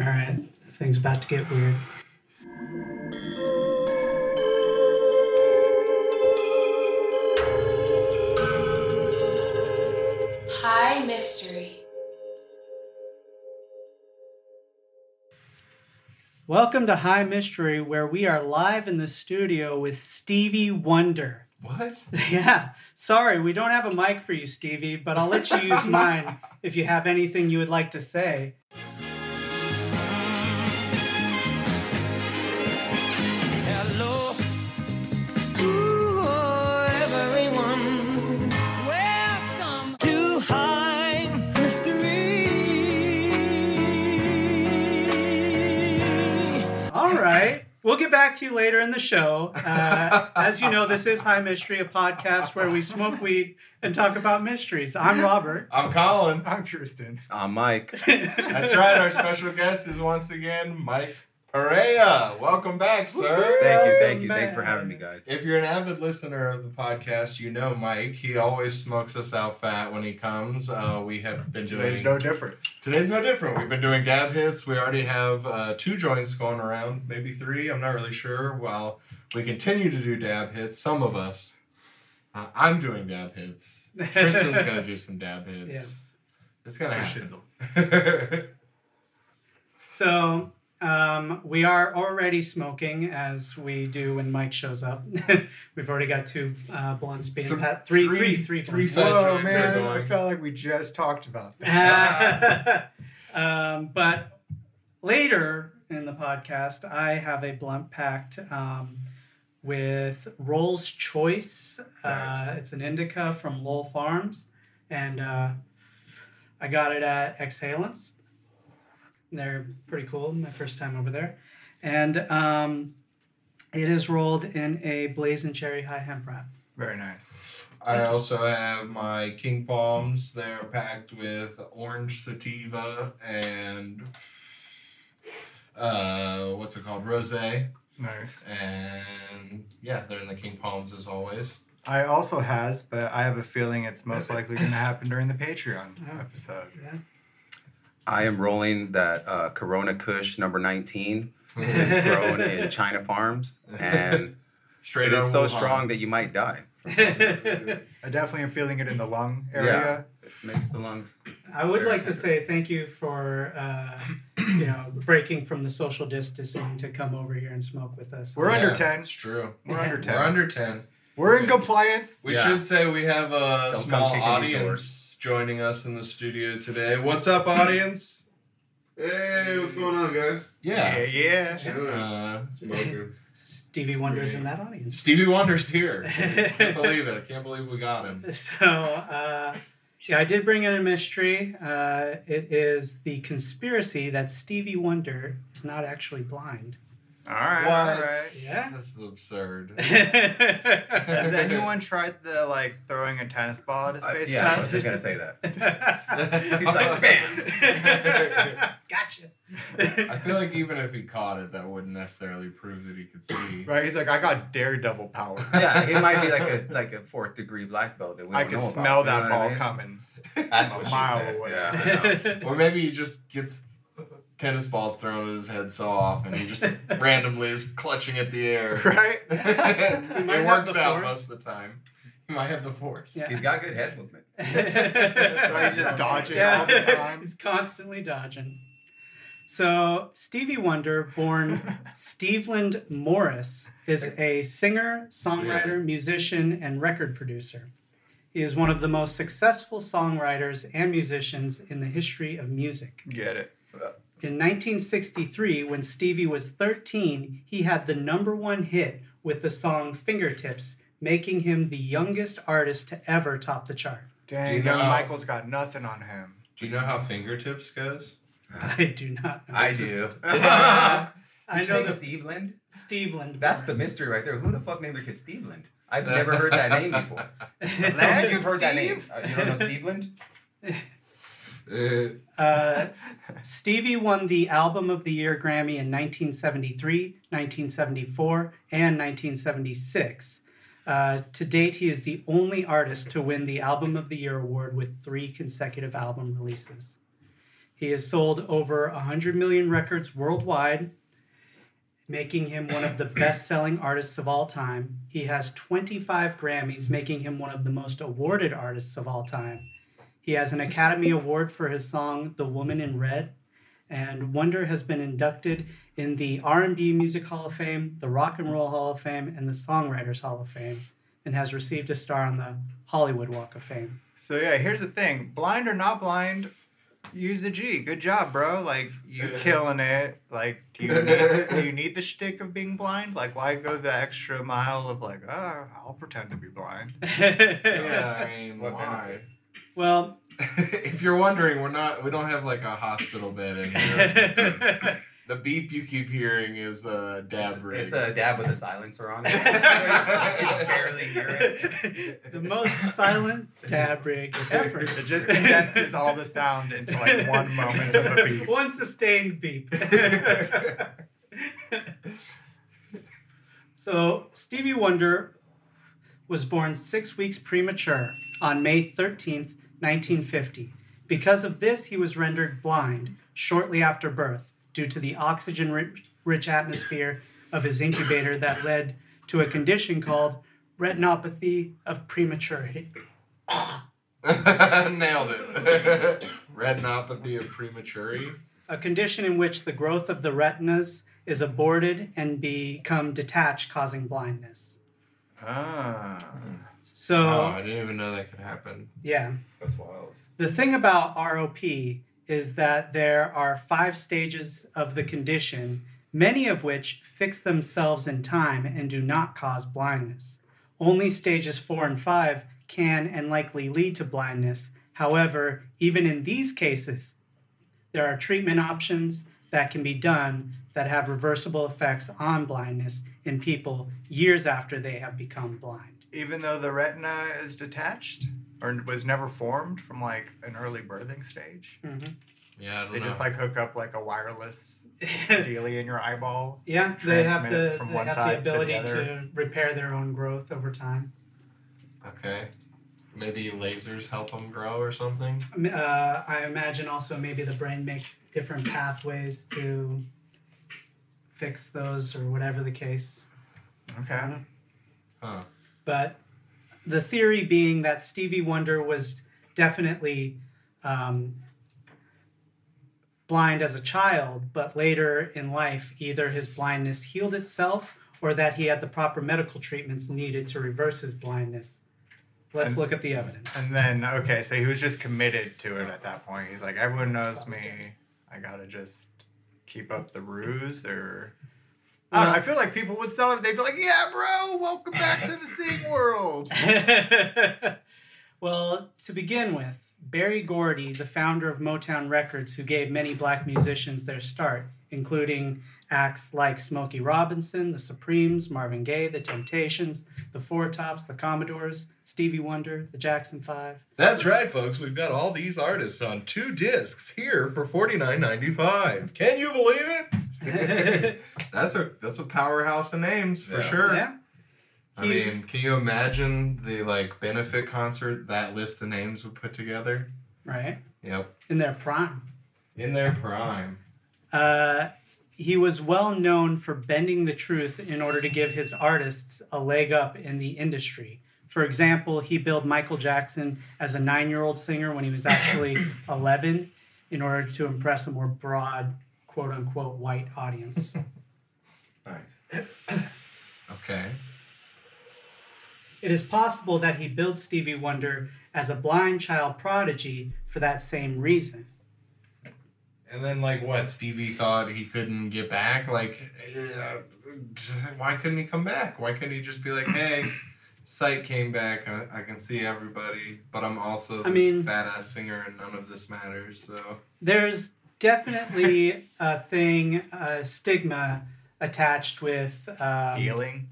All right, things about to get weird. High Mystery. Welcome to High Mystery, where we are live in the studio with Stevie Wonder. What? Yeah, sorry, we don't have a mic for you, Stevie, but I'll let you use mine if you have anything you would like to say. We'll get back to you later in the show. Uh, as you know, this is High Mystery, a podcast where we smoke weed and talk about mysteries. I'm Robert. I'm Colin. I'm Tristan. I'm Mike. That's right. Our special guest is once again Mike Perea. Welcome back, sir. Thank you, thank you, thank you for having me, guys. If you're an avid listener of the podcast, you know Mike. He always smokes us out fat when he comes. Uh, we have been doing Today's no different. Today's no different. We've been doing dab hits. We already have uh, two joints going around, maybe three. I'm not really sure. While we continue to do dab hits, some of us. Uh, I'm doing dab hits. Tristan's gonna do some dab hits. Yes. It's gonna happen. So um, we are already smoking as we do when Mike shows up. We've already got two uh, blunts being Th- pat. Three, three- three, three, three blunts. sets. Whoa, man! I felt like we just talked about that. um, but later in the podcast, I have a blunt packed um, with Roll's Choice. Uh, Nice. it's an indica from Lowell Farms, and uh, I got it at Exhalants. They're pretty cool. My first time over there, and um, it is rolled in a blazing cherry high hemp wrap. Very nice. I also have my King Palms. They're packed with orange sativa and uh, what's it called, rosé. Nice. And yeah, they're in the King Palms as always. I also has, but I have a feeling it's most likely going to happen during the Patreon Oh. episode. Yeah. I am rolling that uh, Corona Kush number 19. It's grown in China farms, and Straight it is so Wuhan. strong that you might die. I definitely am feeling it in the lung area. It makes the lungs. I would like to say thank you for uh, you know breaking from the social distancing to come over here and smoke with us. We're under 10. It's true. We're Yeah. under 10. We're under 10. We're in compliance. We Yeah. should say we have a Don't small audience doors. Joining us in the studio today. What's up, audience? Hey, what's going on, guys? Yeah, Yeah. yeah. Uh, Smoking. Stevie Wonder's in that audience. Stevie Wonder's here. I can't believe it. I can't believe we got him. So uh, yeah, I did bring in a mystery. Uh, it is the conspiracy that Stevie Wonder is not actually blind. All right, What? all right. Yeah. This is absurd. Has anyone tried the like throwing a tennis ball at his Uh, face yeah, I was just gonna say that. He's like, bam. gotcha. I feel like even if he caught it, that wouldn't necessarily prove that he could see. Right? He's like, I got daredevil power. Yeah, it might be like a like a fourth degree black belt that we I can smell about, that you know what I ball mean? coming. That's a what she mile said. away. Yeah, Or maybe he just gets tennis balls thrown at his head so often he just randomly is clutching at the air. Right? He might it have works the out force. most of the time. He might have the force. Yeah. He's got good head movement. right, He's just dodging all the time. He's constantly dodging. So Stevie Wonder, born Steveland Morris, is a singer, songwriter, musician, and record producer. He is one of the most successful songwriters and musicians in the history of music. Get it. In 1963, when Stevie was 13, he had the number one hit with the song Fingertips, making him the youngest artist to ever top the chart. Dang, you know- Michael's got nothing on him. Do you know how fingertips goes? I do not know. I It's do. just- I I know know the Steve Lind. Steveland. That's the mystery right there. Who the fuck named their kid Steve Lind? I've never heard that name before. Tell Land you've of heard that name. Uh, you don't know Steve Lind? Uh, Stevie won the Album of the Year Grammy in 1973, 1974, and 1976. Uh, to date, he is the only artist to win the Album of the Year award with three consecutive album releases. He has sold over 100 million records worldwide, making him one of the best selling artists of all time. He has 25 Grammys, making him one of the most awarded artists of all time. He has an Academy Award for his song The Woman in Red, and Wonder has been inducted in the R&B Music Hall of Fame, the Rock and Roll Hall of Fame, and the Songwriters Hall of Fame, and has received a star on the Hollywood Walk of Fame. So yeah, here's the thing: blind or not blind, use the G. Good job, bro. Like you killing it. Like do you need, do you need the shtick of being blind? Like why go the extra mile of like, ah, I'll pretend to be blind. Yeah, I mean, What why? benefit? well, if you're wondering, we're not. We don't have like a hospital bed in here. the beep you keep hearing is the dab It's, rig. it's a dab with a silencer on it. you can barely hear it. the most silent dab rig ever. It just condenses all the sound into like one moment of a beep. One sustained beep. so, Stevie Wonder was born six weeks premature on May 13th, 1950. Because of this, he was rendered blind shortly after birth due to the oxygen rich, rich atmosphere of his incubator that led to a condition called retinopathy of prematurity. Nailed it. Retinopathy of prematurity. a condition in which the growth of the retinas is aborted and become detached, causing blindness. Ah. So, I didn't even know that could happen. yeah. That's wild. The thing about ROP is that there are five stages of the condition, many of which fix themselves in time and do not cause blindness. Only stages four and five can and likely lead to blindness. However, even in these cases, there are treatment options that can be done that have reversible effects on blindness in people years after they have become blind. Even though the retina is detached or was never formed from like an early birthing stage, Yeah, I don't they know. just like hook up like a wireless dealie in your eyeball. Yeah, they have the from they one have the side to the ability to repair their own growth over time. okay. Maybe lasers help them grow or something. Uh, I imagine also maybe the brain makes different pathways to fix those or whatever the case. Okay. Huh. But the theory being that Stevie Wonder was definitely um, blind as a child, but later in life, either his blindness healed itself or that he had the proper medical treatments needed to reverse his blindness. Let's And- look at the evidence. And then okay, so he was just committed to it at that point. He's like, everyone knows me. I gotta just keep up the ruse, or I don't know. I feel like people would sell it. They'd be like, "Yeah, bro, welcome back to the world." well, to begin with, Berry Gordy, the founder of Motown Records, who gave many black musicians their start, including acts like Smokey Robinson, the Supremes, Marvin Gaye, the Temptations, the Four Tops, the Commodores, Stevie Wonder, the Jackson Five. That's right, folks. We've got all these artists on two discs here for forty nine ninety five. Can you believe it? that's a that's a powerhouse of names for Yeah. sure. Yeah. I mean, can you imagine the like benefit concert that list of names would put together? Right. Yep, In their prime. in their prime. Uh, he was well known for bending the truth in order to give his artists a leg up in the industry. For example, he billed Michael Jackson as a nine year old singer when he was actually 11 in order to impress a more broad, quote unquote, white audience. Nice. Okay. It is possible that he billed Stevie Wonder as a blind child prodigy for that same reason. And then, like, what? Stevie thought he couldn't get back. Like, uh, why couldn't he come back? Why couldn't he just be like, "Hey, sight came back. I, I can see everybody, but I'm also I this mean- badass singer, and none of this matters." So, There's definitely a thing, a stigma attached with um, Healing.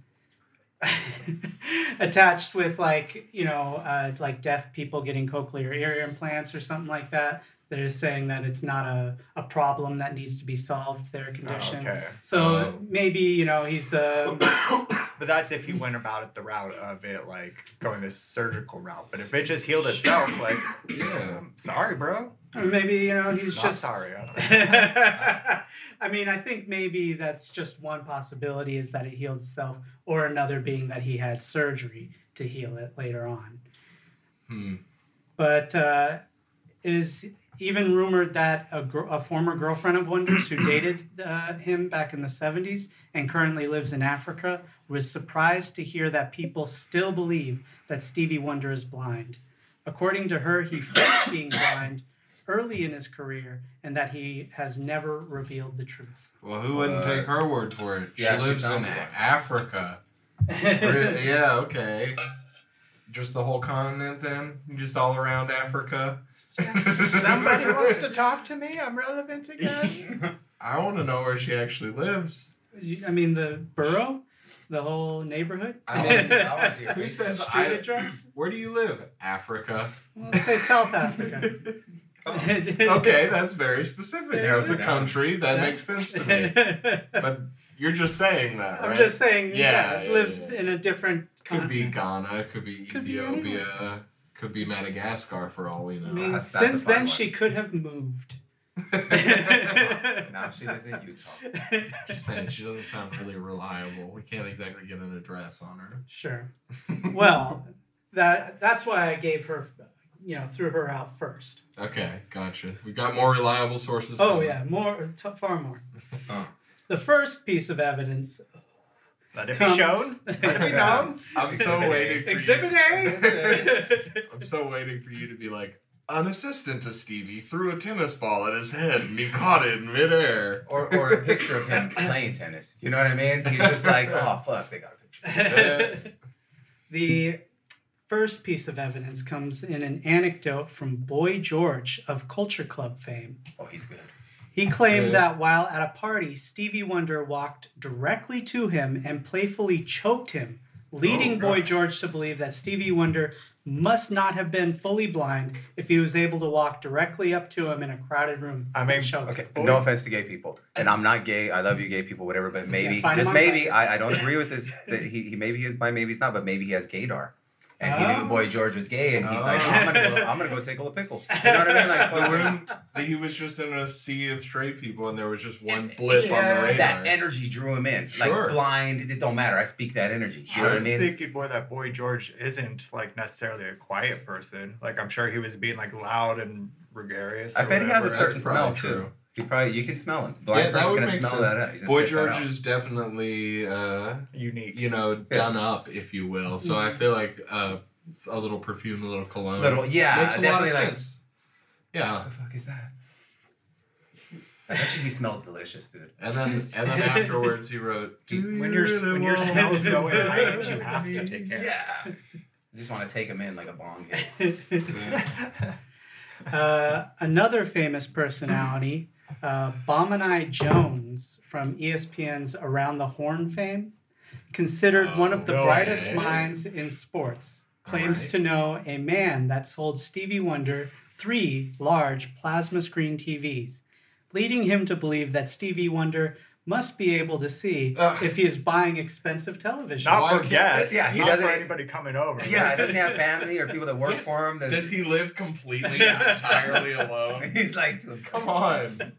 attached with like you know uh, like deaf people getting cochlear ear implants or something like that that is saying that it's not a, a problem that needs to be solved their condition okay. so Oh. maybe you know he's the But that's if he went about it the route of it like going this surgical route. But if it just healed itself, like, yeah. um, sorry, bro. Or maybe you know he's Not just sorry. I I mean, I think maybe that's just one possibility is that it healed itself, or another being that he had surgery to heal it later on. Hmm. But uh, it is even rumored that a, gr- a former girlfriend of Wonder's who dated uh, him back in the 70s and currently lives in Africa was surprised to hear that people still believe that Stevie Wonder is blind. According to her, he faked being blind early in his career and that he has never revealed the truth. Well, who wouldn't What? take her word for it? She Yeah, she lives in Africa. Re- yeah, okay. Just the whole continent then? Just all around Africa? Somebody wants to talk to me. I'm relevant again. I want to know where she actually lives. I mean, the borough, the whole neighborhood. I wanna see- I wanna see Who face. says Street I, address? Where do you live? Africa. Well, let's say South Africa. okay, that's very specific. There That's you a country. That Yeah. makes sense to me. But you're just saying that, right? I'm just saying, yeah, Yeah, it yeah, lives yeah. in a different. Country. Could be. Ghana. Could be Could be Ethiopia. could be Madagascar for all we know. I mean, That's- that's since then one. she could have moved. now she lives in Utah. Just saying, she doesn't sound really reliable. We can't exactly get an address on her. Sure. Well, that that's why I gave her, you know, threw her out first. Okay, gotcha. We got more reliable sources. Oh coming. yeah, more, t- far more. Oh. The first piece of evidence Let it be comes- shown. Let it be known. I'm so waiting. For Exhibit you. A. I'm so waiting for you to be like, an assistant to Stevie threw a tennis ball at his head and he caught it in midair. Or, or a picture of him playing tennis. You know what I mean? He's just like, oh, fuck, they got a picture. the first piece of evidence comes in an anecdote from Boy George of Culture Club fame. Oh, he's good. He claimed that while at a party, Stevie Wonder walked directly to him and playfully choked him, leading Oh, Boy George to believe that Stevie Wonder must not have been fully blind if he was able to walk directly up to him in a crowded room. I mean, and Okay, him. no offense to gay people, and I'm not gay. I love you, gay people, whatever. But maybe, Yeah, just maybe, I, I don't agree with this. That he, he maybe he is bi, maybe he's not, but maybe he has gaydar, and he Oh. knew Boy George was gay, and he's like, Oh. I'm gonna go, I'm gonna go tickle a pickle. You know what I mean? Like The room, that he was just in a sea of straight people and there was just one blip on the radar. that energy drew him in. Sure. Like blind, it don't matter. I speak that energy. You know I what I was mean? thinking more that Boy George isn't like necessarily a quiet person. Like I'm sure he was being like loud and gregarious. I or bet he has a certain probably smell true. too. He probably you can smell him. Blind yeah, that would gonna make smell sense. that out. Boy George out. is definitely, uh, unique. you know, done up, if you will. So I feel like uh, a little perfume, a little cologne. little yeah, makes a lot of definitely like sense. Yeah, what the fuck is that? I bet you he smells delicious, dude. and then and then afterwards he wrote, "Do when you your really when your want smell's so me?" enlightened, you have to take care. Yeah. I just want to take him in like a bong hit. Uh, another famous personality, uh, Bomani Jones from ESPN's Around the Horn fame, considered one of the Oh, brightest minds in sports, claims Alright. to know a man that sold Stevie Wonder three large plasma screen TVs, leading him to believe that Stevie Wonder must be able to see Ugh. if he is buying expensive television. Not Why for guests. yeah, he not doesn't- for anybody coming over. Yeah, he doesn't he have family or people that work for him? that- Does he live completely and entirely alone? He's like, Come on.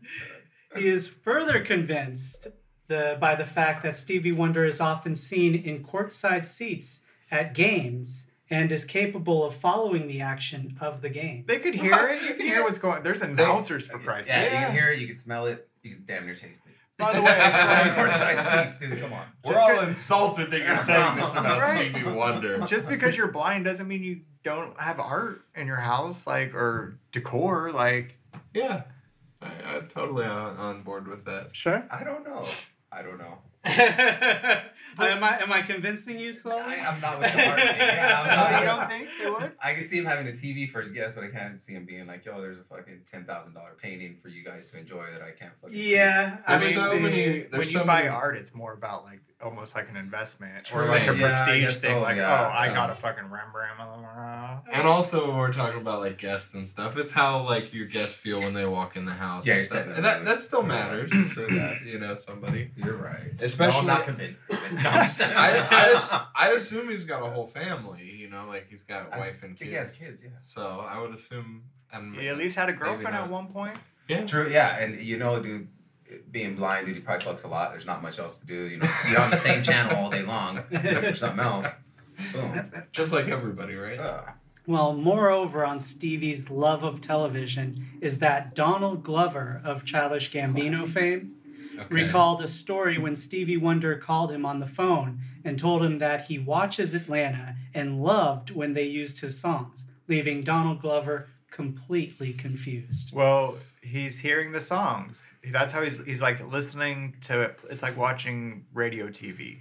He is further convinced the, by the fact that Stevie Wonder is often seen in courtside seats at games and is capable of following the action of the game. They could hear it. You can hear what's going. There's announcers for Christ's sake. yeah, sake. you can hear it, you can smell it, you can damn near taste it. By the way, it's like, Courtside seats, dude. Come on. We're Just all insulted that you're saying this about Right. Stevie Wonder. just because you're blind doesn't mean you don't have art in your house, like or decor. Like Yeah, I, I'm totally on, on board with that. Sure. I don't know. I don't know. Am I am I convincing you slowly? I, I'm not with the art thing. Yeah, I'm not, you don't think they would? I can see him having a TV for his guests, but I can't see him being like, "Yo, there's a fucking ten thousand dollar painting for you guys to enjoy that I can't fucking." see." yeah, I There's mean, so see, many. when There's you so buy many, art, it's more about like almost like an investment or like a Yeah, prestige guess thing. so, like, yeah, oh, I so- got a fucking Rembrandt. And also, when we're talking about like guests and stuff, it's how like your guests feel when they walk in the house. Yeah, and stuff. And that that still matters to that you know somebody. You're right. Especially- no, I'm not convinced. I, I, I assume he's got a whole family. You know, like he's got a I wife and kids. he has kids, yeah. So I would assume And He at least had a girlfriend at one point. Yeah. True, yeah, and you know, dude, being blind, dude, he probably fucks a lot. There's not much else to do. You know, you're on the same channel all day long, looking for something else. Boom. Just like everybody, right? Uh, Well, moreover, on Stevie's love of television is that Donald Glover of Childish Gambino fame Okay. recalled a story when Stevie Wonder called him on the phone and told him that he watches Atlanta and loved when they used his songs, leaving Donald Glover completely confused. Well, he's hearing the songs. That's how he's he's like listening to it. It's like watching radio TV.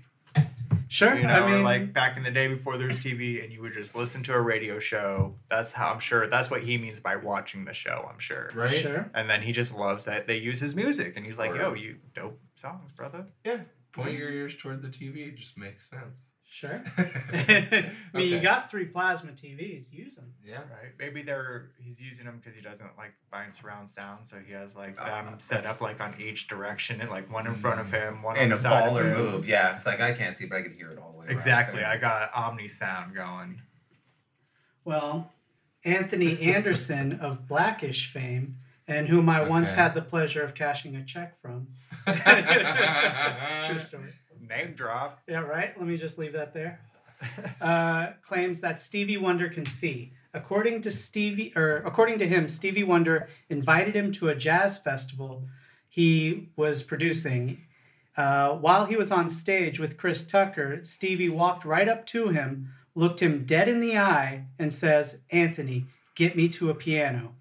Sure, You know, I mean, like back in the day before there was TV, and you would just listen to a radio show. That's how I'm sure. That's what he means by watching the show. I'm sure. Right? sure. And then he just loves that they use his music, and he's like, Or- "Yo, you dope songs, brother." Yeah. Point your ears toward the TV. It just makes sense. Sure. I mean, you got three plasma TVs. Use them. Yeah. Right? Maybe they're he's using them because he doesn't like buying surround sound, so he has like them uh, set up like on each direction, and like one in front of mm-hmm. him, one on and the a side fall of him. move, yeah. It's like I can't see, but I can hear it all the way. around. Exactly. I got Omni sound going. Well, Anthony Anderson of Blackish fame, and whom I once had the pleasure of cashing a check from. True story. Name drop. Yeah, right? Let me just leave that there. Uh, claims that Stevie Wonder can see. According to Stevie, or according to him, Stevie Wonder invited him to a jazz festival he was producing. Uh, while he was on stage with Chris Tucker, Stevie walked right up to him, looked him dead in the eye, and says, "Anthony, get me to a piano."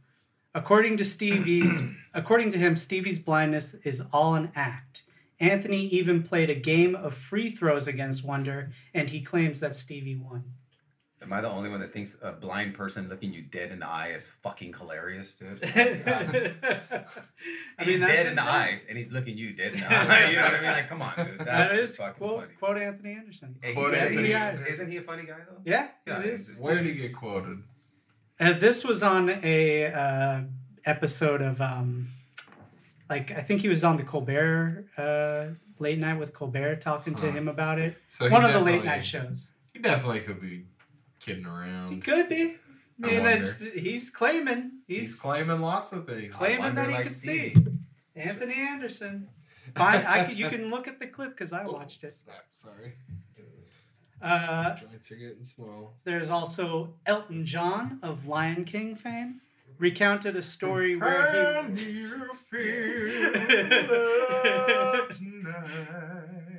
According to Stevie's, according to him, Stevie's blindness is all an act. Anthony even played a game of free throws against Wonder, and he claims that Stevie won. Am I the only one that thinks a blind person looking you dead in the eye is fucking hilarious, dude? I He's mean, that's dead in the the- eyes, and he's looking you dead in the eye. You know what I mean? Like, come on, dude. That's That just is fucking quote, funny. quote Anthony Anderson. Hey, Quote he's- Anthony he's- Anderson. Isn't he a funny guy though? Yeah, Yeah, it is. Where did he get quoted? And this was on a uh, episode of um, like I think he was on the Colbert uh, late night with Colbert talking to Huh. him about it. So One of the late night shows. He definitely could be kidding around. He could be. I mean, it's, he's claiming. He's, He's claiming lots of things. claiming that he like, could Stevie. see. Anthony Anderson. Fine, I can, you can look at the clip because I Oh, watched it. Sorry. Uh, Joints are getting small. There's also Elton John of Lion King fame recounted a story where Can he you feel love tonight?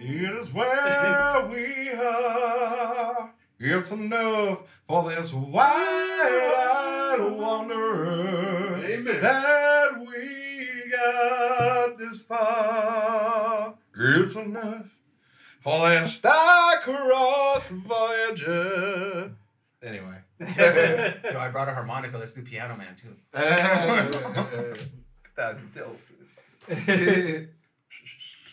It is where we are. It's enough for this wide-eyed wanderer Amen. that we got this far. It's enough for this star-crossed Voyager. Anyway. Yo, I brought a harmonica. Let's do Piano Man too. That's dope.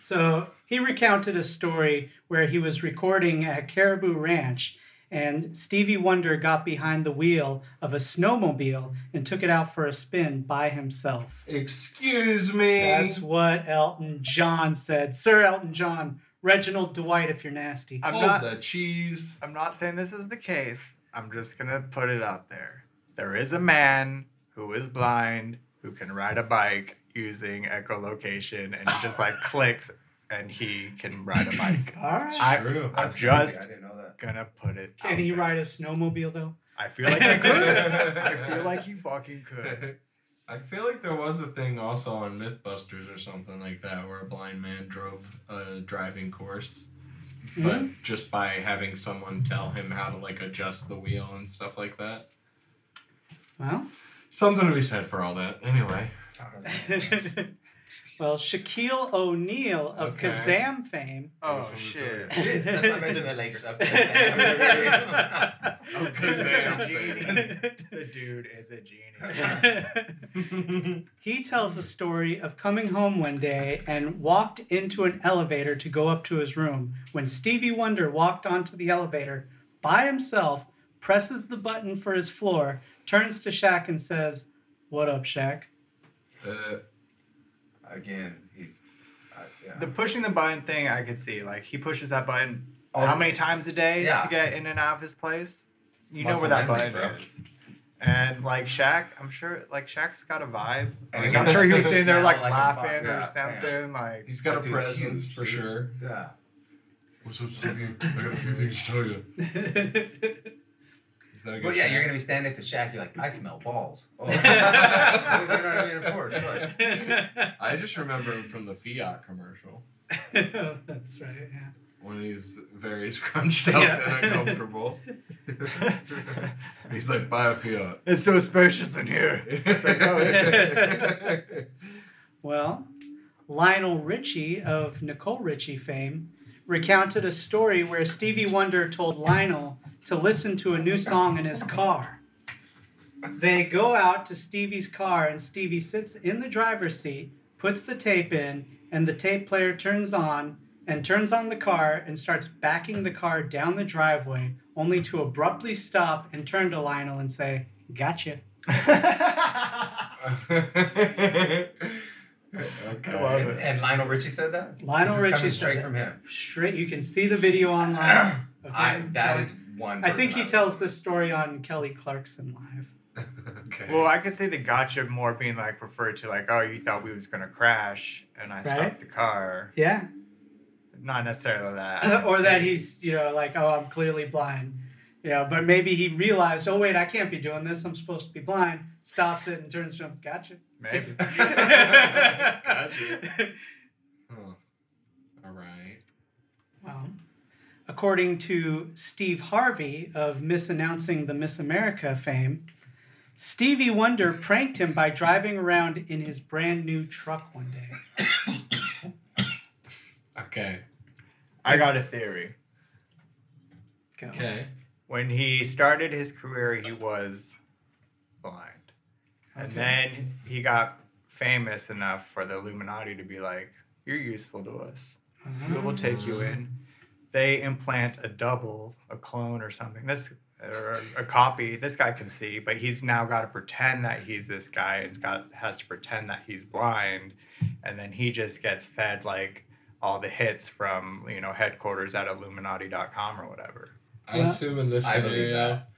So he recounted a story where he was recording at Caribou Ranch and Stevie Wonder got behind the wheel of a snowmobile and took it out for a spin by himself. Excuse me. That's what Elton John said. Sir Elton John, Reginald Dwight, if you're nasty. I'm Hold not. the cheese. I'm not saying this is the case. I'm just gonna put it out there. There is a man who is blind who can ride a bike using echolocation, and he just like clicks, and he can ride a bike. All right. I, true. I'm That's just crazy. I didn't know that. gonna put it. Can out he there. ride a snowmobile though? I feel like he could. I feel like he fucking could. I feel like there was a thing also on Mythbusters or something like that where a blind man drove a driving course. But mm-hmm. just by having someone tell him how to like adjust the wheel and stuff like that. Well, Something to be said for all that. Anyway. well, Shaquille O'Neal of Okay. Kazam fame. Oh From the shit. toilet. Let's not mention the Lakers. Up Kazam. the dude is a genius. he tells a story of coming home one day and walked into an elevator to go up to his room. When Stevie Wonder walked onto the elevator by himself, presses the button for his floor, turns to Shaq and says, What up, Shaq? Uh, Again, he's. Uh, yeah. The pushing the button thing, I could see. Like he pushes that button Oh. how many times a day Yeah. to get in and out of his place? You know where that button bro. is. And like Shaq, I'm sure like Shaq's got a vibe. And Like, he I'm sure he a was sitting there like like laughing bar- or yeah, something. Like He's got a presence huge, for sure. Yeah. What's up, Stevie? I got a few things to tell you. Is that a good Well, yeah, shot? you're gonna be standing next to Shaq. You're like, I smell balls. Oh. you know what I mean? Of course. Right. I just remember him from the Fiat commercial That's right. Yeah. when he's very scrunched up Yeah. and uncomfortable. he's like, buy a Fiat. it's so spacious in here. It's like, oh, no, it's Well, Lionel Richie of Nicole Richie fame recounted a story where Stevie Wonder told Lionel to listen to a new song in his car. They go out to Stevie's car, and Stevie sits in the driver's seat, puts the tape in, and the tape player turns on and turns on the car and starts backing the car down the driveway, only to abruptly stop and turn to Lionel and say, Gotcha. okay. I love And, it. and Lionel Richie said that. Lionel This is Richie coming said straight that. from him. Straight, you can see the video online. of I, him that telling- is one. I think he tells this story on Kelly Clarkson live. okay. Well, I could see the gotcha more being like referred to like, oh, you thought we was gonna crash, and I Right. stopped the car. Yeah. Not necessarily that. or that he's, you know, like, oh, I'm clearly blind. You know, but maybe he realized, oh, wait, I can't be doing this. I'm supposed to be blind. Stops it and turns to him, gotcha. maybe. Gotcha. Huh. All right. Well, according to Steve Harvey of misannouncing the Miss America fame, Stevie Wonder pranked him by driving around in his brand new truck one day. Okay. I got a theory. Go. Okay. When he started his career, he was blind. And then he got famous enough for the Illuminati to be like, You're useful to us. We will take you ah. in. They implant a double, a clone or something. This or a copy. This guy can see, but he's now got to pretend that he's this guy and got has to pretend that he's blind, and then he just gets fed like all the hits from you know headquarters at Illuminati.com or whatever. I Well, assume in this I scenario, that.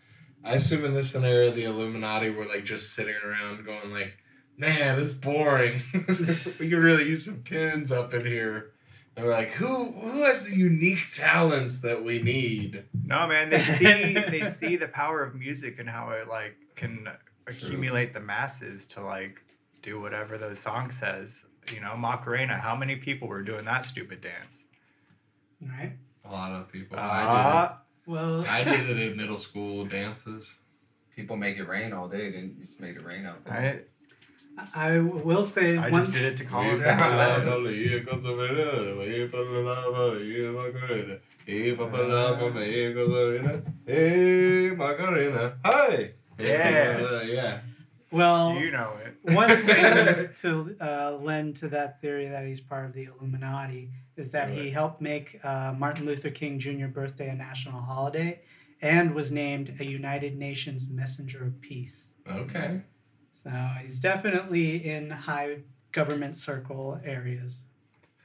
I assume in this scenario, the Illuminati were like just sitting around going like, "Man, it's boring. we could really use some tunes up in here." And we're like, "Who who has the unique talents that we need?" No man, they see they see the power of music and how it like can accumulate the masses to like do whatever the song says. You know, Macarena. How many people were doing that stupid dance? Right. A lot of people. I Ah, Well, did it. I did it in middle school dances. People make it rain all day. Then you just make it rain out there. right. I will say I one. just did it to call We him. Yeah. parlava lì, cosa vedere, we parlava lì, Macarena. Parlava lì, cosa vedere. Hey, Macarena. Hi. Yeah. yeah. well, You know it. one thing to uh, lend to that theory that he's part of the Illuminati is that he helped make uh, Martin Luther King Jr. birthday a national holiday and was named a United Nations Messenger of Peace. Okay. So he's definitely in high government circle areas.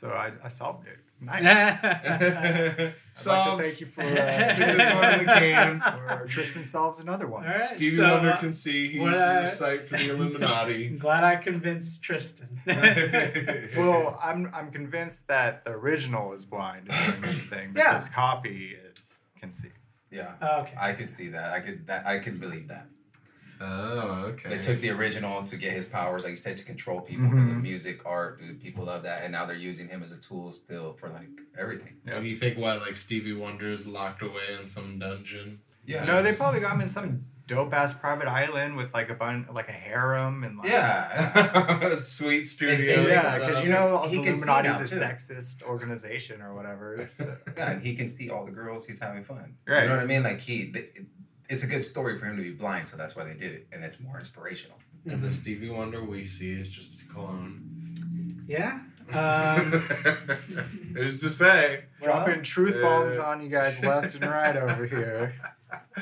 So I, I solved it. Nice. I'd So, like to thank you for uh, this one in the can. Where Tristan solves another one. right. Stevie so, Wonder uh, can see he what uses I- sight for the Illuminati. I'm glad I convinced Tristan. Well, I'm I'm convinced that the original is blind and doing this thing, but Yeah. this copy is can see. Yeah. okay. I could see that. I could that I could believe that. Oh, okay. They took the original to get his powers, like you said, to control people because of Mhm. music, art. Dude, people love that, and now they're using him as a tool still for like everything. And you think why like Stevie Wonder is locked away in some dungeon? Yeah. No, they probably got him in some dope ass private island with like a bun, like a harem and like Yeah. Sweet studio. yeah, because you know He the can see Illuminati is a sexist organization or whatever. It's, uh, yeah, and he can see all the girls. He's having fun. Right. You know what I mean? Like he, th- it's a good story for him to be blind, so that's why they did it, and it's more inspirational. And the Stevie Wonder we see is just a clone. Yeah. Um, Who's to say? dropping truth Uh, bombs on you guys left and right over here.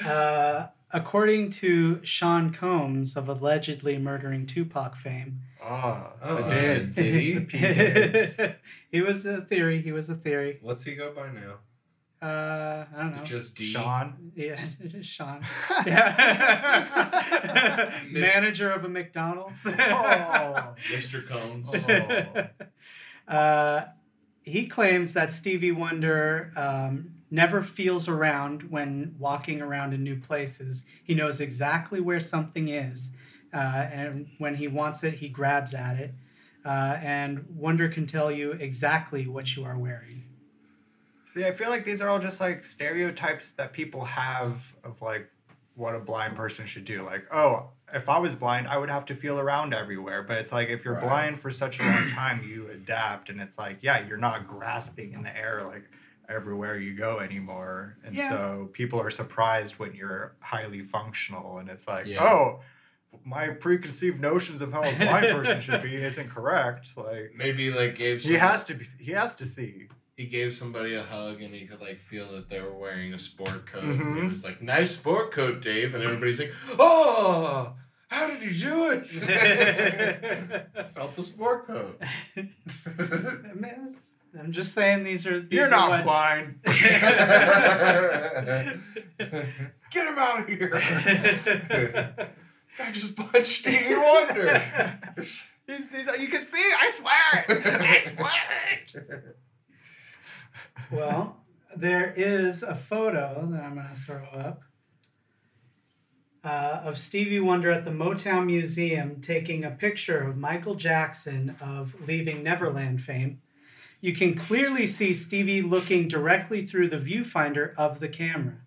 uh, according to Sean Combs of allegedly murdering Tupac fame, Oh, Oh, the dids. did he? The P dids. he was a theory. He was a theory. What's he go by now? Uh, I don't know. Just D. Sean. yeah, Sean. Yeah. Manager of a McDonald's. Oh. Mr. Combs. Oh. uh, he claims that Stevie Wonder um, never feels around when walking around in new places. He knows exactly where something is, uh, and when he wants it, he grabs at it. Uh, and Wonder can tell you exactly what you are wearing. See, I feel like these are all just like stereotypes that people have of like what a blind person should do. Like, oh, if I was blind, I would have to feel around everywhere. But it's like if you're Right. blind for such a long time, you adapt, and it's like, yeah, you're not grasping in the air like everywhere you go anymore. And Yeah. so people are surprised when you're highly functional, and it's like, Yeah. oh. My preconceived notions of how a blind person should be isn't correct. Like Maybe like gave some, he has to be, he has to see. He gave somebody a hug and he could like feel that they were wearing a sport coat. And Mhm. he was like, "Nice sport coat, Dave," and everybody's like, "Oh, how did you do it?" Felt the sport coat. Man, I'm just saying these are. These You're are not what- blind. Get him out of here! I just punched Stevie Wonder. He's, he's, you can see, I swear it. I swear it. Well, there is a photo that I'm going to throw up uh, of Stevie Wonder at the Motown Museum taking a picture of Michael Jackson of Leaving Neverland fame. You can clearly see Stevie looking directly through the viewfinder of the camera.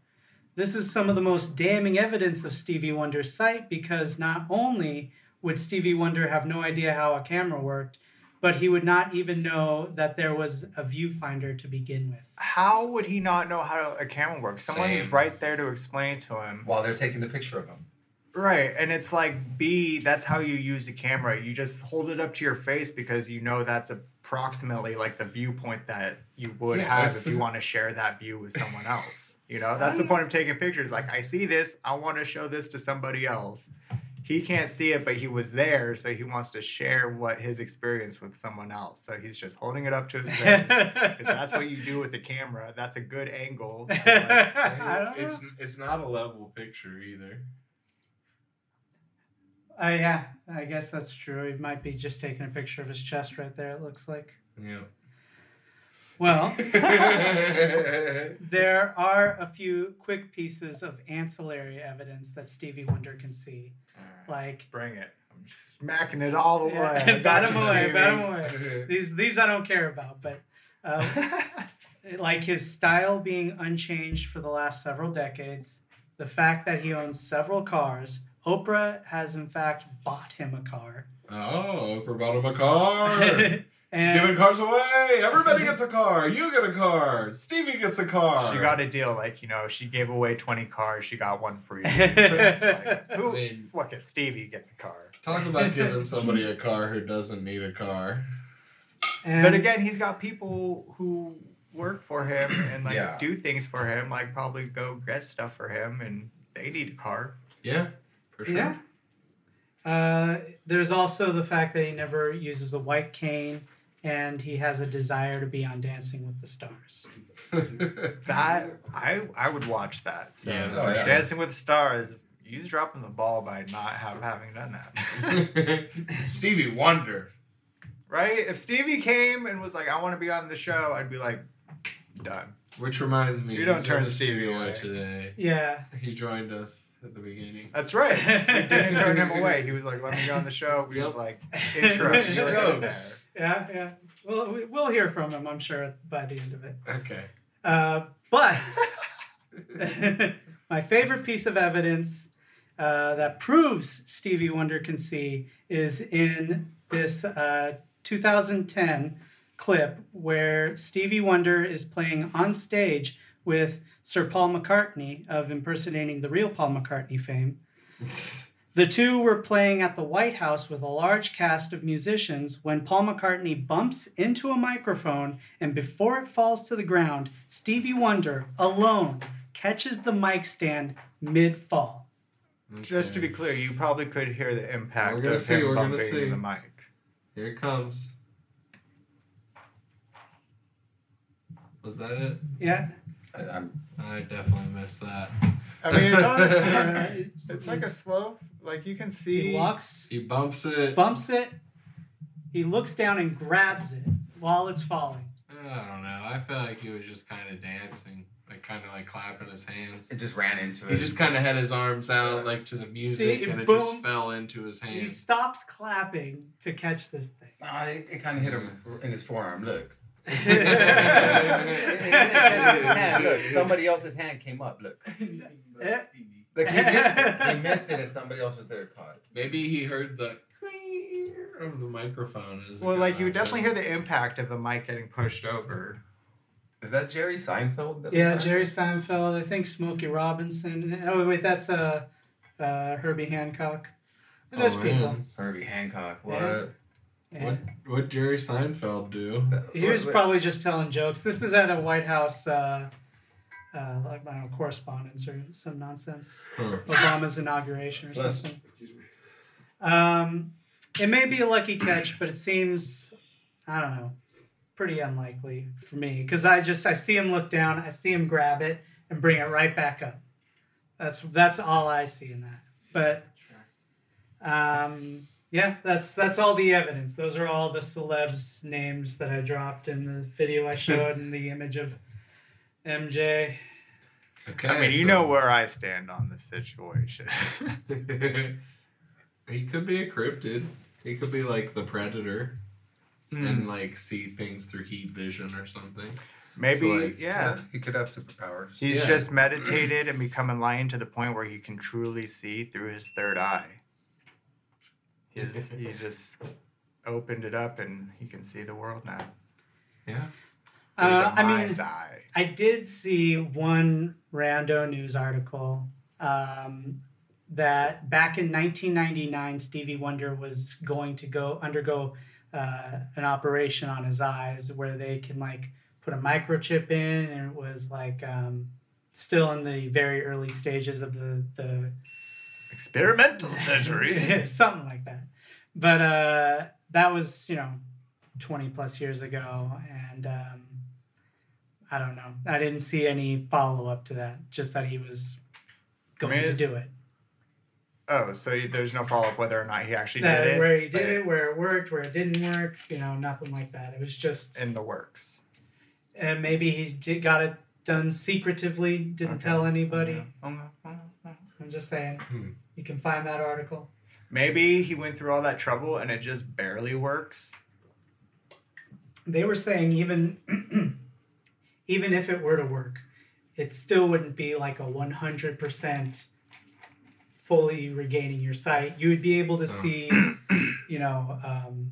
This is some of the most damning evidence of Stevie Wonder's sight because not only would Stevie Wonder have no idea how a camera worked, but he would not even know that there was a viewfinder to begin with. How would he not know how a camera works? Someone's Same. right there to explain to him. While they're taking the picture of him. Right, and it's like B, that's how you use the camera. You just hold it up to your face because you know that's approximately like the viewpoint that you would Yeah, have if you want to share that view with someone else. You know, that's the point of taking pictures. Like, I see this, I want to show this to somebody else. He can't see it, but he was there, so he wants to share what his experience with someone else. So he's just holding it up to his face. Because that's what you do with a camera. That's a good angle. like, I it's it's not a level picture either. Uh, yeah, I guess that's true. He might be just taking a picture of his chest right there, it looks like. Yeah. Well, there are a few quick pieces of ancillary evidence that Stevie Wonder can see. Like, Bring it. I'm smacking it all the way. I bat him away, bat him away. These, these I don't care about, but uh, like his style being unchanged for the last several decades, the fact that he owns several cars. Oprah has, in fact, bought him a car. Oh, Oprah bought him a car. She's and giving cars away. Everybody gets a car. You get a car. Stevie gets a car. She got a deal, like, you know, she gave away 20 cars, she got one free. Like, who, I mean- fuck it, Stevie gets a car. Talk about giving somebody a car who doesn't need a car. and But again, he's got people who work for him and, like, Yeah. do things for him, like, probably go get stuff for him, and they need a car. Yeah, for sure. Yeah. Uh, there's also the fact that he never uses a white cane and he has a desire to be on Dancing with the Stars. That, I I would watch that. So, Yeah. Oh, yeah. Dancing with the Stars, he's dropping the ball by not have, having done that. Stevie Wonder. right? If Stevie came and was like, I want to be on the show, I'd be like, done. Which reminds me, You don't turn the Stevie studio away. today. Yeah. He joined us at the beginning. That's right. We didn't turn him away. He was like, let me go on the show. We was Yep. like, intro. Jokes. you're in there. Yeah, yeah. Well, we- we'll hear from him, I'm sure, by the end of it. Okay. Uh, but my favorite piece of evidence uh, that proves Stevie Wonder can see is in this uh, 2010 clip where Stevie Wonder is playing on stage with Sir Paul McCartney of impersonating the real Paul McCartney fame. The two were playing at the White House with a large cast of musicians when Paul McCartney bumps into a microphone, and before it falls to the ground, Stevie Wonder, alone, catches the mic stand mid fall. Just to be clear, you probably could hear the impact We're gonna of see, him we're gonna bumping see. the mic. Here it comes. Was that it? Yeah. I'm, I definitely missed that. I mean, it's, on, Uh, it's like a slow, like you can see. he walks, He bumps it. bumps it. He looks down and grabs it while it's falling. I don't know. I feel like he was just kind of dancing, like kind of like clapping his hands. it just ran into it. He just kind of had his arms out like to the music, See, and it boom. just fell into his hand. He stops clapping to catch this thing. Nah, it, it kind of hit him in his forearm. Look. hand, Look, somebody else's hand came up. Look. Look, he missed it. He missed it, and somebody else was there caught it. Maybe he heard the creak of the microphone. As Well, like you would definitely hear the impact of the mic getting pushed over. Is that Jerry Seinfeld? that Yeah, Jerry Seinfeld. I think Smokey Robinson. Oh wait, that's uh, uh Herbie Hancock. There's Oh, people. Herbie Hancock. What? Yeah. Yeah. What what Jerry Seinfeld do? He was probably just telling jokes. This was at a White House, uh, uh, like I don't know, correspondence or some nonsense. Huh. Obama's inauguration or Bless. something. Um, it may be a lucky catch, but it seems, I don't know, pretty unlikely for me because I just I see him look down, I see him grab it and bring it right back up. That's that's all I see in that. But um, yeah, that's that's all the evidence. Those are all the celebs names that I dropped in the video I showed and the image of MJ. Okay, I mean, you know where I stand on this situation. he could be a cryptid. He could be like the predator Hmm. and like see things through heat vision or something. Maybe, So, like, yeah. He could have superpowers. He's Yeah. just meditated and become enlightened to the point where he can truly see through his third eye. His, he just opened it up and he can see the world now. Yeah. Uh, I mean, eye. I did see one rando news article um, that back in 1999, Stevie Wonder was going to go undergo uh, an operation on his eyes where they can like put a microchip in, and it was like um, still in the very early stages of the the Experimental surgery. something like that. But uh, that was you know 20 plus years ago, and um, I don't know. I didn't see any follow up to that. Just that he was going mean, to do it. oh, so he- there's no follow up whether or not he actually That, did it. where he did but it, where it worked, where it didn't work. You know, nothing like that. It was just, In the works. and maybe he did, got it done secretively. Didn't Okay. tell anybody. Okay. I'm just saying. Hmm. You can find that article. Maybe he went through all that trouble and it just barely works. they were saying even even if it were to work it still wouldn't be like a 100% fully regaining your sight you would be able to Oh. see you know um,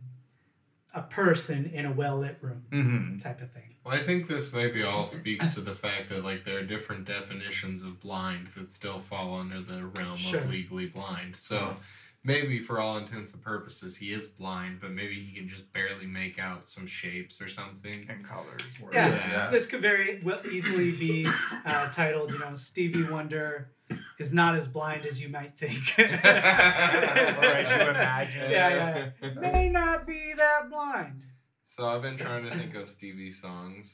a person in a well-lit room Mm-hmm. type of thing Well, I think this maybe all speaks to the fact that like there are different definitions of blind that still fall under the realm Sure. of legally blind. So maybe for all intents and purposes he is blind, but maybe he can just barely make out some shapes or something. And colors. yeah, Yeah. this could very well easily be uh, titled you know stevie wonder is not as blind as you might think Or as you imagine. yeah yeah may not be that blind So I've been trying to think of Stevie songs.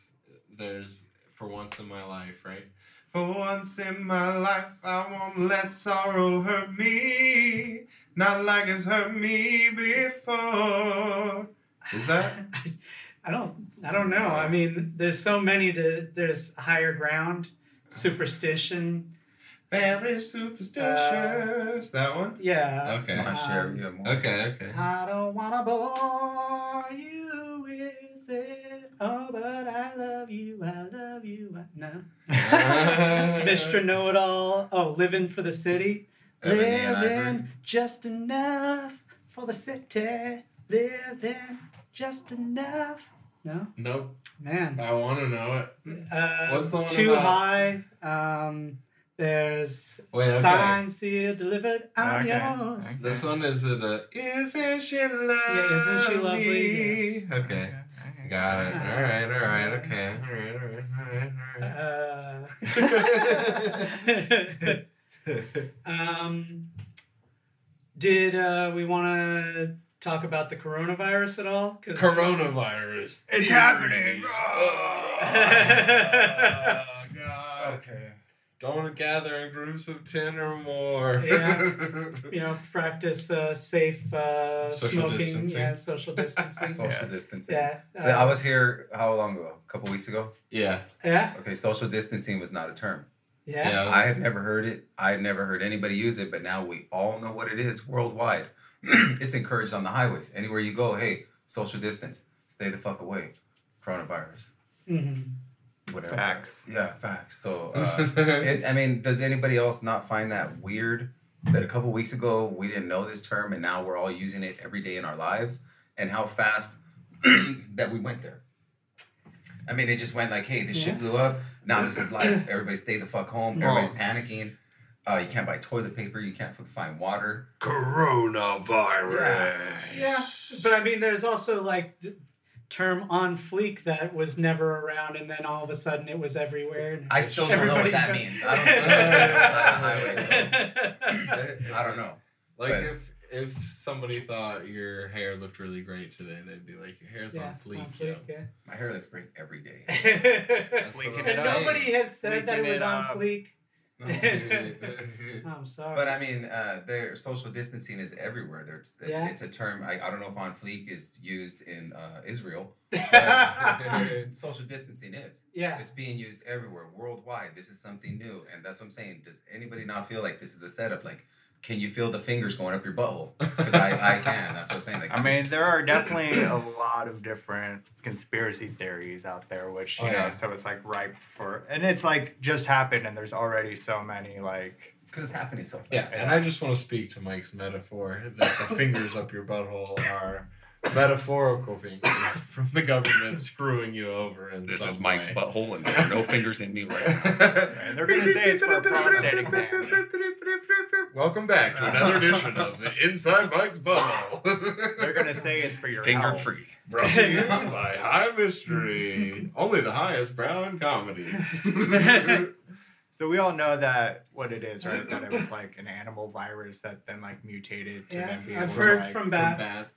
There's For Once in My Life, right? For once in my life, I won't let sorrow hurt me. Not like it's hurt me before. Is that? I don't I don't know. I mean, there's so many to there's higher ground, superstition. Very superstitious. that one? Yeah. Okay. Come on, Um, you have more. Okay, okay. I don't wanna bore you with it. Oh, Mr. Know It All. Oh, living for the city. Ebony and Ivory. Living just enough for the city. Living just enough. No, Nope. man. I want to know it. Uh, What's the one Too about- high. Um, there's Wait, okay. sign sealed delivered. I'm Okay, yours. okay. This one is it a Isn't she lovely? Yeah, Isn't She Lovely? Yes. Okay. Got it. All right, all right, okay. All right, all right, all right, all right. Uh, um, did uh, we want to talk about the coronavirus at all? 'Cause- Coronavirus. It's happening. God. Don't gather in groups of ten or more. Yeah. You know, practice uh, safe uh, Social smoking. distancing. Yeah, social distancing. Social Yes. distancing. yeah. So I uh, was here how long ago? A couple weeks ago. yeah. yeah. Okay, social distancing was not a term. Yeah. Yeah. I had never heard it. I had never heard anybody use it, but now we all know what it is worldwide. it's encouraged on the highways. Anywhere you go, hey, social distance, stay the fuck away. Coronavirus, hmm whatever. Facts. Yeah, facts. So, uh, it, I mean, does anybody else not find that weird that a couple weeks ago we didn't know this term and now we're all using it every day in our lives and how fast that we went there? I mean, it just went like, hey, this Yeah. shit blew up. Now this is life. Everybody stay the fuck home. Everybody's panicking. Uh, you can't buy toilet paper. You can't find water. Coronavirus. Yeah, but I mean, there's also like the term on fleek that was never around, and then all of a sudden it was everywhere. and I still don't know what that everybody- means. I don't see it on the highway, so I don't know. Like But- if if somebody thought your hair looked really great today, they'd be like, "Your hair's yeah, on fleek." on fleek, yeah. My hair looks great every day. And nobody has said that it was it on up. fleek. I'm sorry. But I mean, uh, there social distancing is everywhere. There's it's, Yeah. it's a term. I, I don't know if on fleek is used in uh, Israel. social distancing is. yeah. It's being used everywhere, worldwide. This is something new, and that's what I'm saying. Does anybody not feel like this is a setup? Like, can you feel the fingers going up your butthole? Because I, I can. That's what I'm saying. Like, I mean, there are definitely a lot of different conspiracy theories out there, which oh, you Oh, know, yeah. so it's like ripe for, and it's like just happened, and there's already so many like. because it's happening so fast. Yeah, and I just want to speak to Mike's metaphor that the fingers up your butthole are metaphorical fingers from the government screwing you over in This some is Mike's way. butthole, and there are no fingers in me right now. And they're gonna say it's for a prostate exam. Welcome back to another edition of Inside Mike's Butthole. They're gonna say it's for your Finger health. free. Brought to you by High Mystery. Only the highest brow in comedy. So we all know that what it is, right? That it was like an animal virus that then like mutated to Yeah, then be I've able heard to, like, from bats.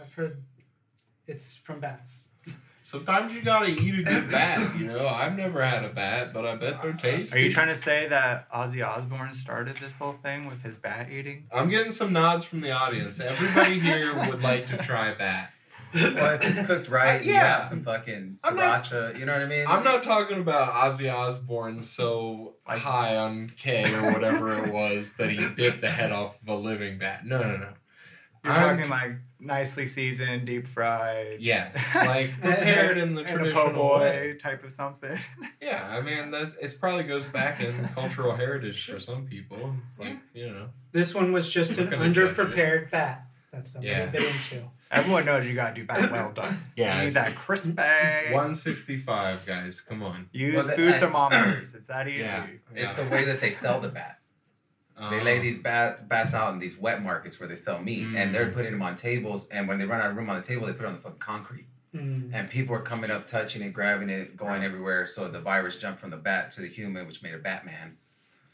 I've heard it's from bats. Sometimes you gotta eat a good bat, you know. I've never had a bat, but I bet they're tasty. Are you trying to say that Ozzy Osbourne started this whole thing with his bat eating? I'm getting some nods from the audience. Everybody here would like to try bat. Well, if it's cooked right, uh, you Yeah. have some fucking I'm not- sriracha. You know what I mean? I'm not talking about Ozzy Osbourne so high on K or whatever it was that he bit the head off of a living bat. No, no, no. You're I'm- talking like nicely seasoned, deep fried. Yeah, like prepared in the traditional po' boy way. type of something. Yeah, I mean that's it. Probably goes back in cultural heritage for some people. It's like you know. This one was just an Not gonna judge it. underprepared bat that somebody Yeah. bit into. Everyone knows you gotta do bat well done. Yeah, you need it's- that crispy. Mm-hmm. 165 guys, come on. Use Well, food I- thermometers. It's that easy. Yeah. It's the way that they sell the bat. They lay these bat, bats out in these wet markets where they sell meat, and they're Mm. putting them on tables. And when they run out of room on the table, they put it on the fucking concrete. Mm. And people are coming up, touching it, grabbing it, going everywhere. So the virus jumped from the bat to the human, which made a Batman.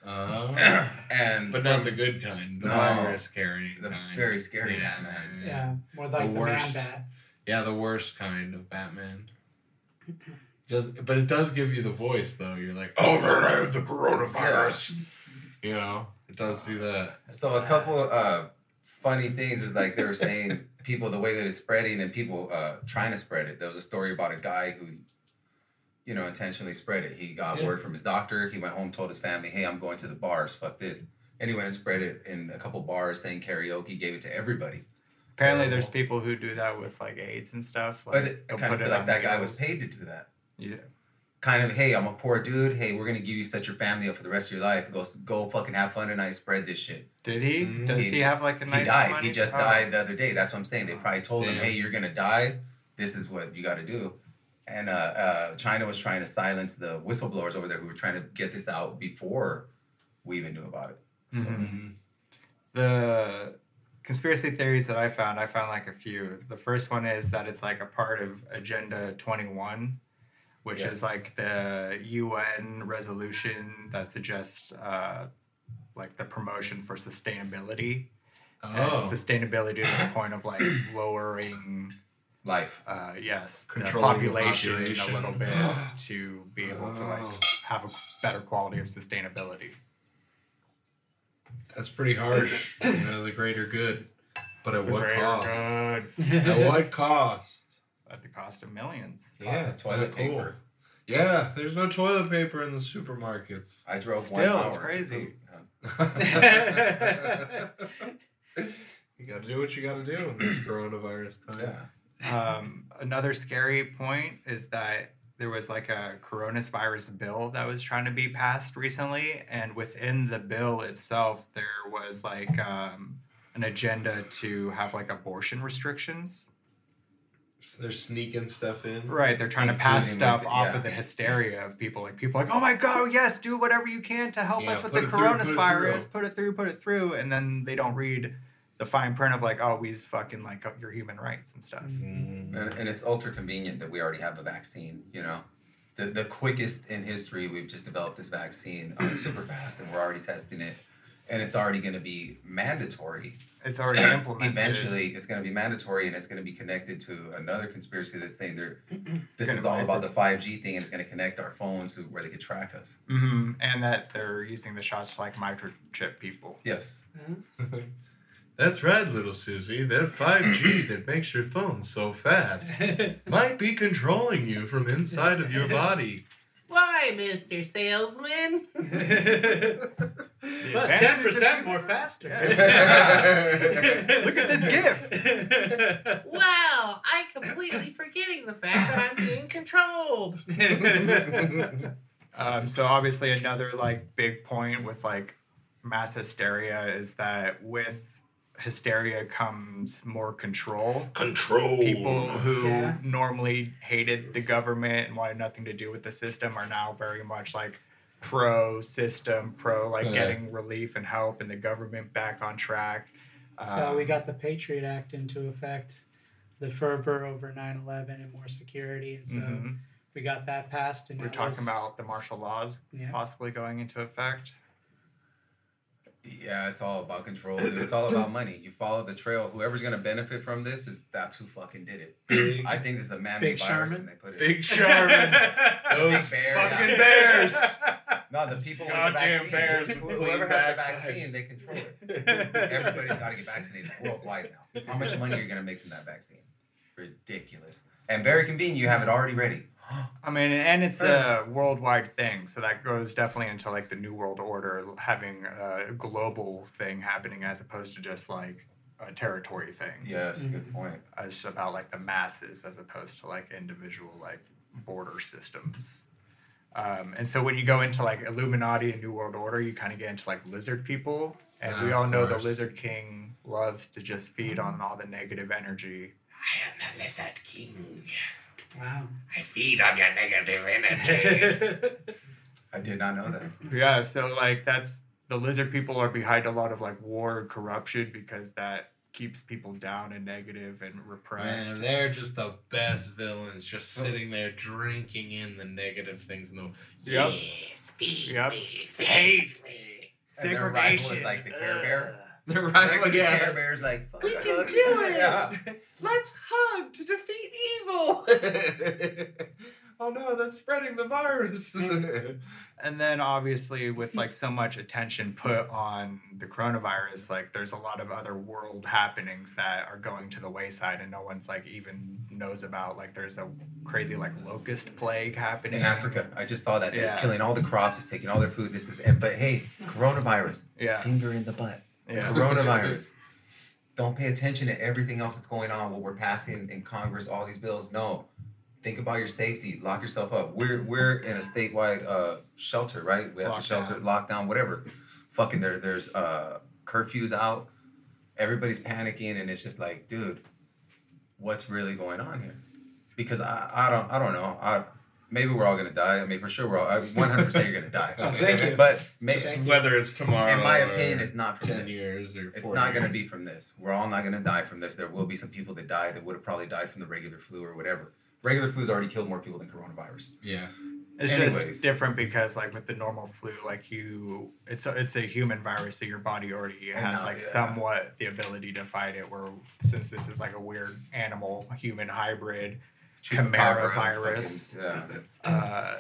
uh, and but not the good kind. The No. virus carrying The kind. very scary yeah, Batman. Yeah, more like the, worst. man bat. Yeah, the worst kind of Batman. Just, but it does give you the voice though. You're like, oh man, I have the coronavirus. You know, it does do that. So a couple uh, funny things is like they were saying people the way that it's spreading and people uh, trying to spread it. There was a story about a guy who, you know, intentionally spread it. He got Yeah. word from his doctor. He went home, told his family, "Hey, I'm going to the bars. Fuck this." And he went and spread it in a couple bars, saying karaoke, gave it to everybody. Apparently, there's people who do that with like AIDS and stuff. Like, But it, I kind of feel like that guy was paid to do that. Yeah. Kind of, hey, I'm a poor dude. Hey, we're gonna give you set your family up for the rest of your life. Go, go, fucking have fun tonight. Spread this shit. Did he? Mm, Does he- he, have like a nice? he died. money? He just Oh. died the other day. That's what I'm saying. They probably told him, "Hey, you're gonna die. This is what you got to do." And uh, uh, China was trying to silence the whistleblowers over there who were trying to get this out before we even knew about it. So, Mhm. The conspiracy theories that I found, I found like a few. The first one is that it's like a part of Agenda 21, which Yes. is like the UN resolution that suggests uh, like the promotion for sustainability. And Oh, sustainability to the point of like lowering Life. uh, yes, Controlling the the population, population. a little bit to be able to Oh. like have a better quality of sustainability. That's pretty harsh. you know, the greater good. But at what Greater cost? good At what cost? at the cost of millions. Cost of toilet kinda cool. paper. Yeah, there's no toilet paper in the supermarkets. I drove Still, one hour. it's crazy. poop. you got to do what you got to do in this coronavirus time. Yeah. Um, another scary point is that there was like a coronavirus bill that was trying to be passed recently, and within the bill itself, there was like um, an agenda to have like abortion restrictions. They're sneaking stuff in. Right, they're trying to pass stuff the- off yeah. of the hysteria of people. Like people like, oh my god, yes, do whatever you can to help Yeah, us with the it through, put coronavirus. Put it through, put it through, and then they don't read the fine print of like, oh, we fucking like your human rights and stuff. Mm. And, and it's ultra convenient that we already have a vaccine, you know. The, the quickest in history, we've just developed this vaccine uh, super fast, and we're already testing it. And it's already going to be mandatory. It's already implemented. Eventually, it's going to be mandatory, and it's going to be connected to another conspiracy that's saying they're. This is all about the five G thing, and it's going to connect our phones to where they could track us. hmm And that they're using the shots to like microchip people. Yes. That's right, little Susie. That 5G that makes your phone so fast might be controlling you from inside of your body. Why, Mr. Salesman? But ten percent more faster. Look at this GIF. wow, I completely forgetting the fact that I'm being controlled. Um, so obviously another like big point with like mass hysteria is that with hysteria comes more control. Control. People who Yeah. normally hated the government and wanted nothing to do with the system are now very much like pro system, pro like Yeah. getting relief and help and the government back on track. So we Um, got the Patriot Act into effect, the fervor over 9/11 and more security, and so mhm. we got that passed. And we're talking it's- about the martial laws Yeah. possibly going into effect. Yeah, it's all about control. Dude. It's all about money. You follow the trail. Whoever's gonna benefit from this is that's who fucking did it. Big, I think this is a man-made Big virus, and they put it. big Charmin. Those fucking bears. No, the people with the vaccine. bears who- Whoever has the vaccine, they control it. Everybody's got to get vaccinated worldwide now. How much money are you gonna make from that vaccine? Ridiculous. And very convenient. You have it already ready. I mean, and it's a worldwide thing, so that goes definitely into like the new world order, having a global thing happening as opposed to just like a territory thing. Yes, good point. It's about like the masses as opposed to like individual like border systems. Um, and so when you go into like Illuminati and New World Order, you kind of get into like lizard people, and we all of know the. Lizard King loves to just feed on all the negative energy. I am the Lizard King. Wow. I feed on your negative energy. I did not know that. Yeah, so like that's the lizard people are behind a lot of like war and corruption because that keeps people down and negative and repressed. Man, they're just the best villains, just sitting there drinking in the negative things. No, Yep. Yes, feed Yep. me, feed me. And their rival is like the Care Bear. they're Like right. the Yeah. Care Bear's like, We can do it. Yeah. Let's hug to defeat evil. oh no, that's spreading the virus. And then obviously with like so much attention put on the coronavirus, like there's a lot of other world happenings that are going to the wayside and no one's like even knows about. Like there's a crazy like locust plague happening In Africa, I just saw that it's killing all the crops. It's taking all their food. This is, and but hey, coronavirus, Yeah. finger in the butt. Yeah. Coronavirus. Don't pay attention to everything else that's going on. What we're passing in Congress, all these bills. No, think about your safety. Lock yourself up. We're we're in a statewide uh, shelter, right? We have to shelter, lockdown, whatever. Fucking there, there's uh, curfews out. Everybody's panicking, and it's just like, dude, what's really going on here? Because I, I don't I don't know. I maybe we're all gonna die. I mean, for sure we're all. One hundred percent you're gonna die. Oh, thank you. But maybe, Just whether it's tomorrow, in my opinion, it's not from ten this. years or It's 40 not going to be from this. We're all not going to die from this. There will be some people that die that would have probably died from the regular flu or whatever. Regular flu's already killed more people than coronavirus. Yeah, It's Anyways. just different because like with the normal flu, like you, it's a, it's a human virus, so your body already has know, like yeah. somewhat the ability to fight it. Where since this is like a weird animal human hybrid chimera virus, fucking- Yeah. uh,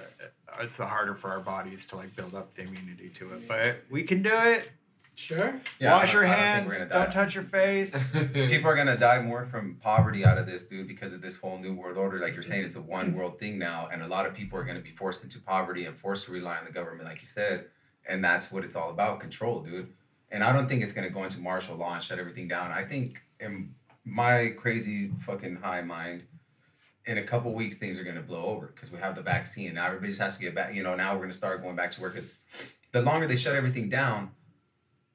it's the harder for our bodies to like build up the immunity to it. But we can do it. Sure. Yeah, Wash your I don't hands. Don't die. touch your face. People are gonna die more from poverty out of this, dude, because of this whole new world order. Like you're saying, it's a one world thing now, and a lot of people are gonna be forced into poverty and forced to rely on the government, like you said, and that's what it's all about, control, dude. And I don't think it's gonna go into martial law and shut everything down. I think in my crazy fucking high mind, in a couple weeks things are gonna blow over because we have the vaccine. Now everybody just has to get back. You know, now we're gonna start going back to work The longer they shut everything down,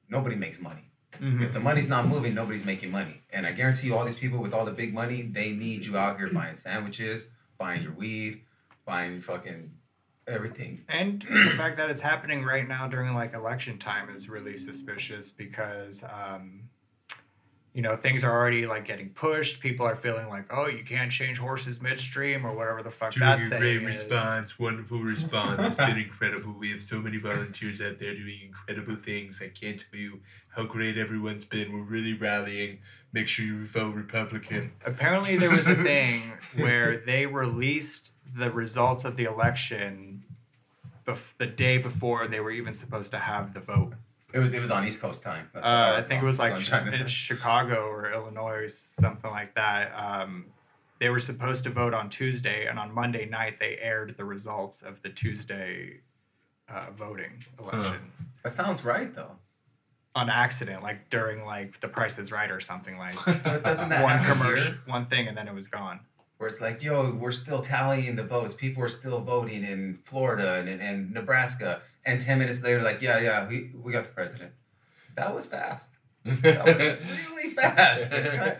nobody makes money. If the money's not moving, nobody's making money. And I guarantee you, all these people with all the big money, they need you out here buying sandwiches, buying your weed, buying fucking everything. And the fact that it's happening right now during like election time is really suspicious because, um, you know, things are already like getting pushed. People are feeling like, oh, you can't change horses midstream or whatever the fuck that Doing a saying great is. response, wonderful response. It's been incredible. We have so many volunteers out there doing incredible things. I can't tell you how great everyone's been. We're really rallying. Make sure you vote Republican. Apparently, there was a thing where they released the results of the election bef- the day before they were even supposed to have the vote. It was it was on East Coast time. That's Uh, I was think it was like in. Chicago or Illinois, or something like that. Um, they were supposed to vote on Tuesday, and on Monday night they aired the results of the Tuesday uh, voting election That sounds right though. on accident, like during like The Price is Right or something like doesn't that one commercial, here? one thing, and then it was gone. Where it's like, yo, we're still tallying the votes. People are still voting in Florida and, and Nebraska. And 10 minutes later, like, yeah, yeah, we, we got the president. That was fast. That was really fast. kind,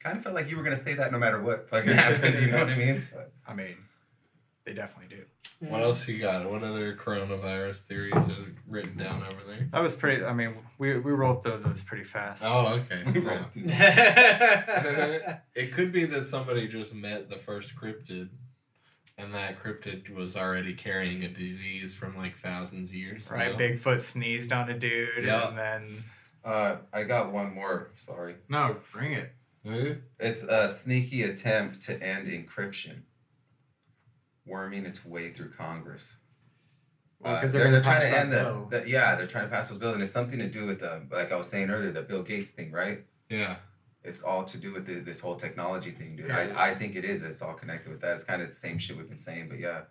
kind of felt like you were going to say that no matter what fucking happened. You know what I mean? But, I mean, they definitely do. What else you got? What other coronavirus theories are written down over there? That was pretty. I mean, we we rolled through those pretty fast. Oh, okay. we So- rolled it could be that somebody just met the first cryptid, and that cryptid was already carrying a disease from like thousands of years Right, ago. Bigfoot sneezed on a dude, Yeah. and then Uh, I got one more. Sorry. no, bring it. It's a sneaky attempt to end encryption, worming its way through Congress. Well, Uh, 'cause they're, they're they're, trying to pass end the, bill. the yeah they're trying to pass those bills and it's something to do with the like I was saying earlier the Bill Gates thing right Yeah. It's all to do with the, this whole technology thing dude Yeah. I, I think it is it's all connected with that it's kind of the same shit we've been saying but yeah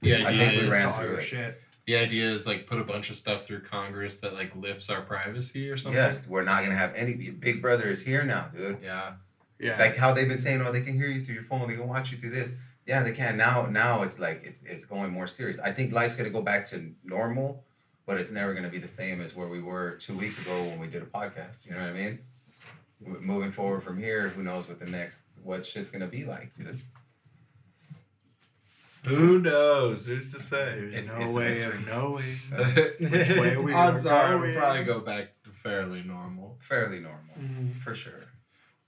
The I idea think we is ran through it. shit. the idea is like put a bunch of stuff through Congress that like lifts our privacy or something. yes we're not gonna have any Big Brother is here now dude Yeah. Yeah. like how they've been saying oh they can hear you through your phone they can watch you through this yeah they can now now it's like it's it's going more serious I think life's gonna go back to normal but it's never gonna be the same as where we were two weeks ago when we did a podcast you know what I mean W- moving forward from here who knows what the next what shit's gonna be like dude Who knows? Who's to say? There's It's- no it's a way mystery. of knowing which way we Odds are are going. we'll probably go back to fairly normal. fairly normal Mhm. for sure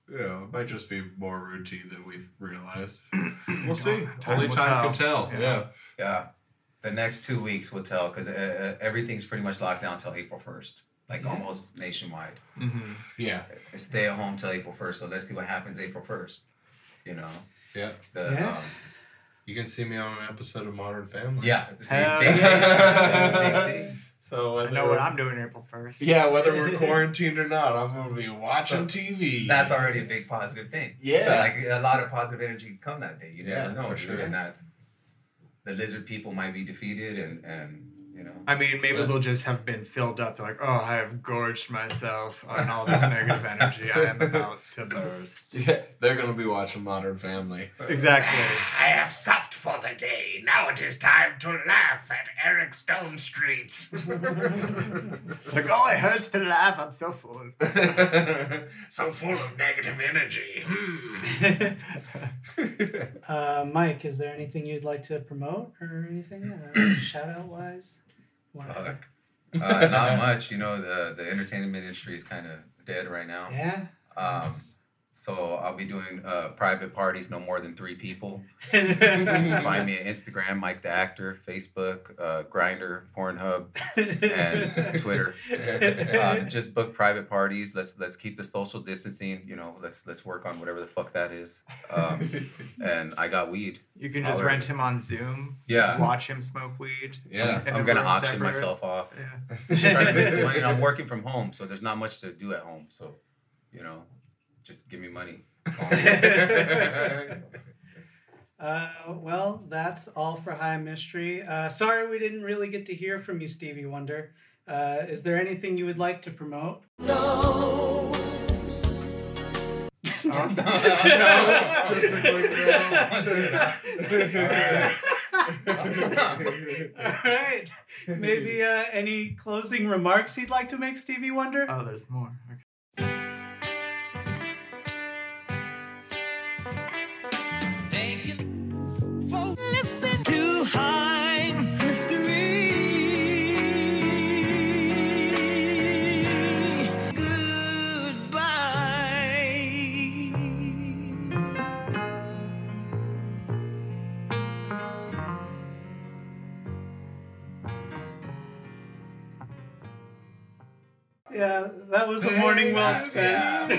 You know, it might just be more routine than we've realized. We'll see. Time Only will time can tell. tell. Yeah. Yeah. Yeah, the next two weeks will tell because uh, uh, everything's pretty much locked down until April first, like almost nationwide. Mm-hmm. Yeah. Stay at home till April first. So let's see what happens April first. You know, Yeah. the Yeah. um, You can see me on an episode of Modern Family. yeah, Hell big, big. So I know what I'm doing April first. Yeah, whether we're quarantined or not, I'm gonna be watching TV. That's already a big positive thing. Yeah. so like a lot of positive energy can come that day. You never Yeah, know, for sure. and that's the lizard people might be defeated, and and you know. I mean, maybe Yeah. they'll just have been filled up. They're like, oh, I have gorged myself on all this negative energy. I am about to burst. Yeah, they're gonna be watching Modern Family. Exactly. I have supped for the day. Now it is time to laugh at Eric Stonestreet. Like, oh, it hurts to laugh. I'm so full. so full of negative energy. Hmm. Uh, Mike, is there anything you'd like to promote or anything? Uh, shout out wise? Wanna- Fuck. Uh, not much. You know, the the entertainment industry is kind of dead right now. Yeah. Um, So I'll be doing uh, private parties, no more than three people. Find me at Instagram, Mike the Actor, Facebook, uh, Grindr, Pornhub, and Twitter. Uh, just book private parties. Let's let's keep the social distancing. You know, let's let's work on whatever the fuck that is. Um, and I got weed. You can just Holler. rent him on Zoom. Yeah. Just watch him smoke weed. Yeah. in a I'm gonna room auction separate. myself off. Yeah. Try to make some money. And I'm working from home, so there's not much to do at home. So, you know, just give me money. Uh, well, that's all for High Mystery. Uh, sorry we didn't really get to hear from you, Stevie Wonder. Uh, is there anything you would like to promote? No just a quick All right. Maybe uh, any closing remarks you'd like to make, Stevie Wonder? Oh, there's more. Okay. Yeah, that was a morning well spent.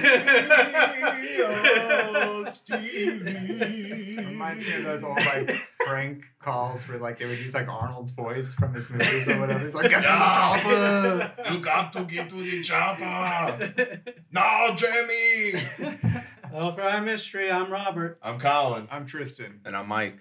Reminds me of those old like prank calls where like they would use like Arnold's voice from his movies or whatever. He's like, get to the chopper. You got to get to the chopper. No, Jamie. well, for High Mystery, I'm Robert. I'm Colin. I'm Tristan. And I'm Mike.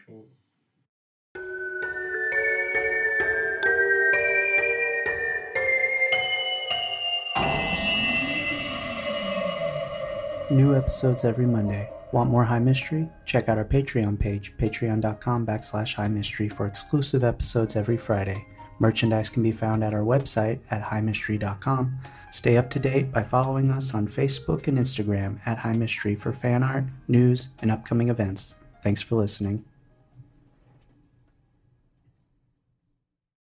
New episodes every Monday. Want more High Mystery? Check out our Patreon page, patreon.com backslash high mystery for exclusive episodes every Friday. Merchandise can be found at our website at highmystery.com. Stay up to date by following us on Facebook and Instagram at High Mystery for fan art, news, and upcoming events. Thanks for listening.